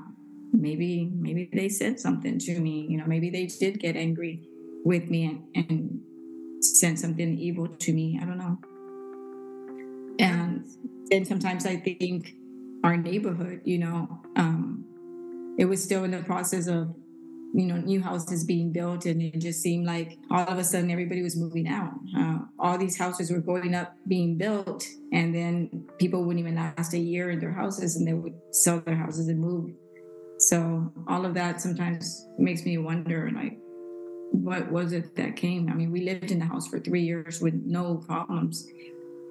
maybe maybe they said something to me. You know, maybe they did get angry with me and, and sent something evil to me. I don't know. And then sometimes I think our neighborhood, you know, um, it was still in the process of you know new houses being built and it just seemed like all of a sudden everybody was moving out uh, all these houses were going up being built and then people wouldn't even last a year in their houses and they would sell their houses and move so all of that sometimes makes me wonder like what was it that came i mean we lived in the house for three years with no problems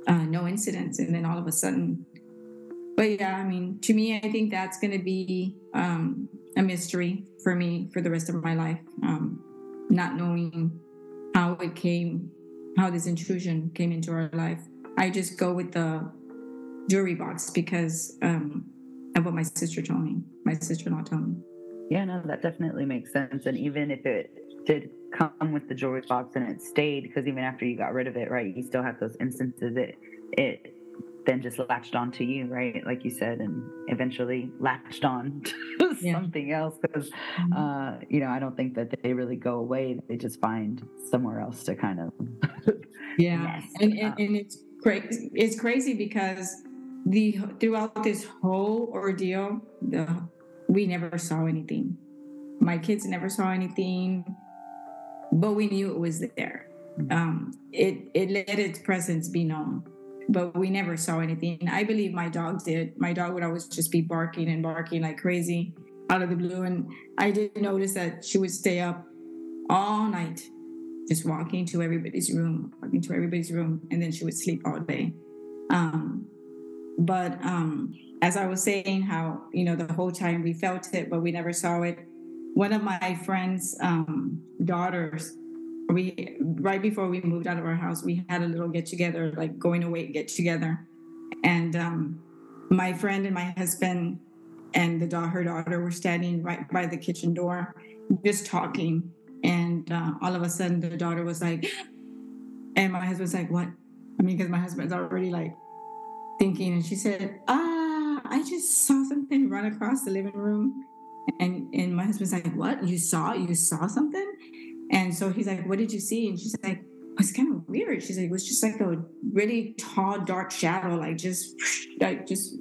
uh, no incidents and then all of a sudden but yeah i mean to me i think that's going to be um, a mystery for me for the rest of my life. Um, not knowing how it came, how this intrusion came into our life. I just go with the jewelry box because um, of what my sister told me, my sister in law told me. Yeah, no, that definitely makes sense. And even if it did come with the jewelry box and it stayed, because even after you got rid of it, right, you still have those instances. It it then just latched on to you, right? Like you said, and eventually latched on to yeah. something else because, mm-hmm. uh, you know, I don't think that they really go away. They just find somewhere else to kind of. yeah. And, and, and it's crazy. It's crazy because the throughout this whole ordeal, the we never saw anything. My kids never saw anything, but we knew it was there. Mm-hmm. Um, it it let its presence be known but we never saw anything. I believe my dog did. My dog would always just be barking and barking like crazy out of the blue. And I did notice that she would stay up all night, just walking to everybody's room, walking to everybody's room, and then she would sleep all day. Um, but um, as I was saying, how you know the whole time we felt it, but we never saw it. One of my friend's um, daughters we right before we moved out of our house, we had a little get together, like going away get together, and um, my friend and my husband and the da- her daughter were standing right by the kitchen door, just talking, and uh, all of a sudden the daughter was like, and my husband's like, "What?" I mean, because my husband's already like thinking, and she said, "Ah, I just saw something run across the living room." And and my husband's like, "What? You saw? You saw something?" And so he's like, What did you see? And she's like, It's kind of weird. She's like, It was just like a really tall, dark shadow, like just like just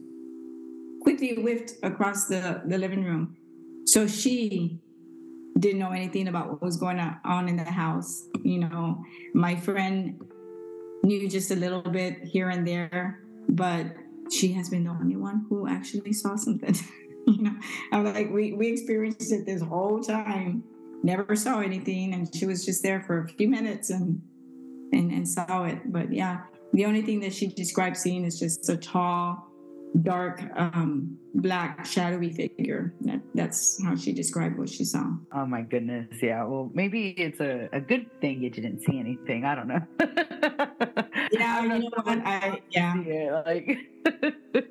quickly whiffed across the, the living room. So she didn't know anything about what was going on in the house. You know, my friend knew just a little bit here and there, but she has been the only one who actually saw something. you know, I'm like, we, we experienced it this whole time never saw anything and she was just there for a few minutes and and, and saw it but yeah the only thing that she described seeing is just a tall dark um, black shadowy figure. That, that's how she described what she saw. Oh my goodness. Yeah. Well maybe it's a, a good thing you didn't see anything. I don't know. Yeah you know what? I yeah. it, like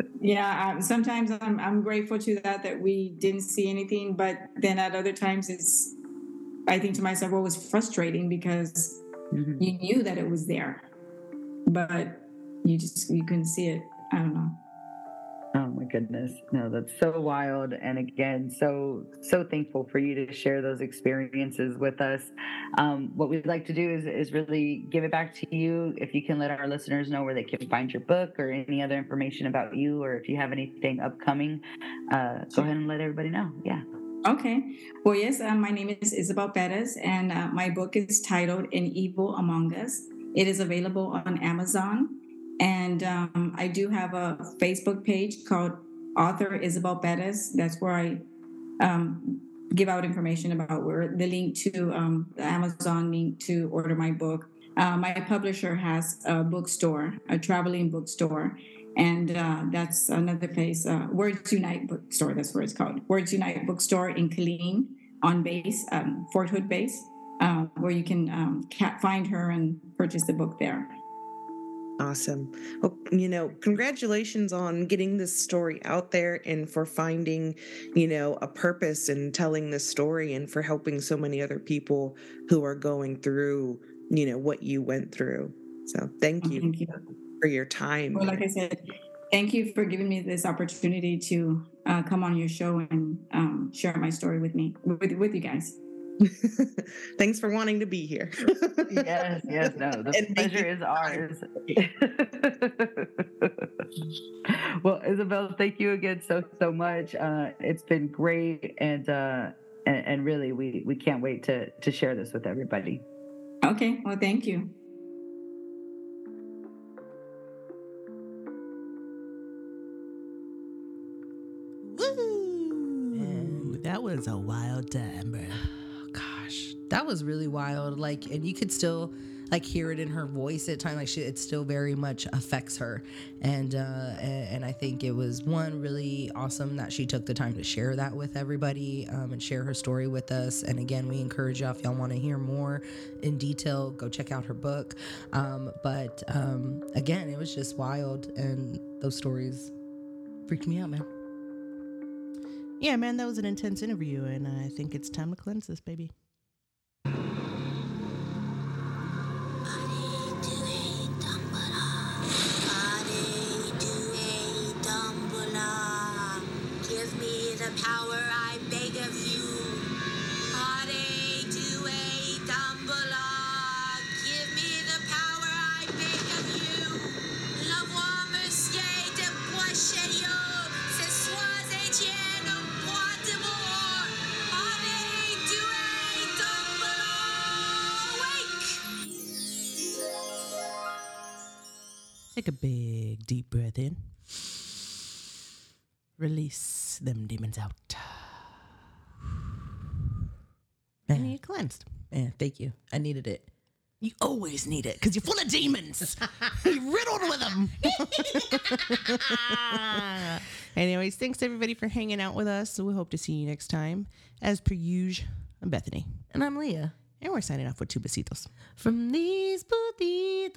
yeah um, sometimes I'm, I'm grateful to that that we didn't see anything but then at other times it's i think to myself what was frustrating because mm-hmm. you knew that it was there but you just you couldn't see it i don't know Oh my goodness. No, that's so wild. And again, so, so thankful for you to share those experiences with us. Um, what we'd like to do is, is really give it back to you. If you can let our listeners know where they can find your book or any other information about you, or if you have anything upcoming, uh, go ahead and let everybody know. Yeah. Okay. Well, yes, uh, my name is Isabel Perez, and uh, my book is titled An Evil Among Us. It is available on Amazon and um, I do have a Facebook page called Author Isabel Perez. That's where I um, give out information about where the link to um, the Amazon link to order my book. uh, my publisher has a bookstore, a traveling bookstore, and uh, that's another place. Uh, Words Unite Bookstore. That's where it's called. Words Unite Bookstore in Killeen on base, um, Fort Hood base, uh, where you can um, find her and purchase the book there. Awesome. Well, you know, congratulations on getting this story out there and for finding, you know, a purpose in telling this story and for helping so many other people who are going through, you know, what you went through. So thank you, Thank you. for your time. Well, like I said, thank you for giving me this opportunity to uh, come on your show and um, share my story with me, with, with you guys. Thanks for wanting to be here. yes, yes, no. The And thank pleasure is ours. well, Isabel, thank you again so so much. Uh, it's been great, and uh, and, and really, we we can't wait to to share this with everybody. Okay, well, thank you. Woo! That was a wild time, bro. gosh that was really wild like and you could still like hear it in her voice at times like she it still very much affects her. And uh and, i think it was one really awesome that she took the time to share that with everybody um, and share her story with us. And again we encourage y'all if y'all want to hear more in detail go check out her book. Um but um again it was just wild and those stories freaked me out man. Yeah, man, that was an intense interview, and I think it's time to cleanse this baby. Power I beg of you. Give me the power I beg of you. L'envoi monsieur de. Ce soir Etienne Bois-de-Moor. Hare Due Dumbledore. Wake! Take a big deep breath in. Release them demons out. And you're cleansed. man thank you i needed it You always need it because you're full of demons. you're riddled with them. Anyways, thanks everybody for hanging out with us. We hope to see you next time. As per usual, I'm Bethany. and i'm leah And we're signing off with two besitos. From these putitos.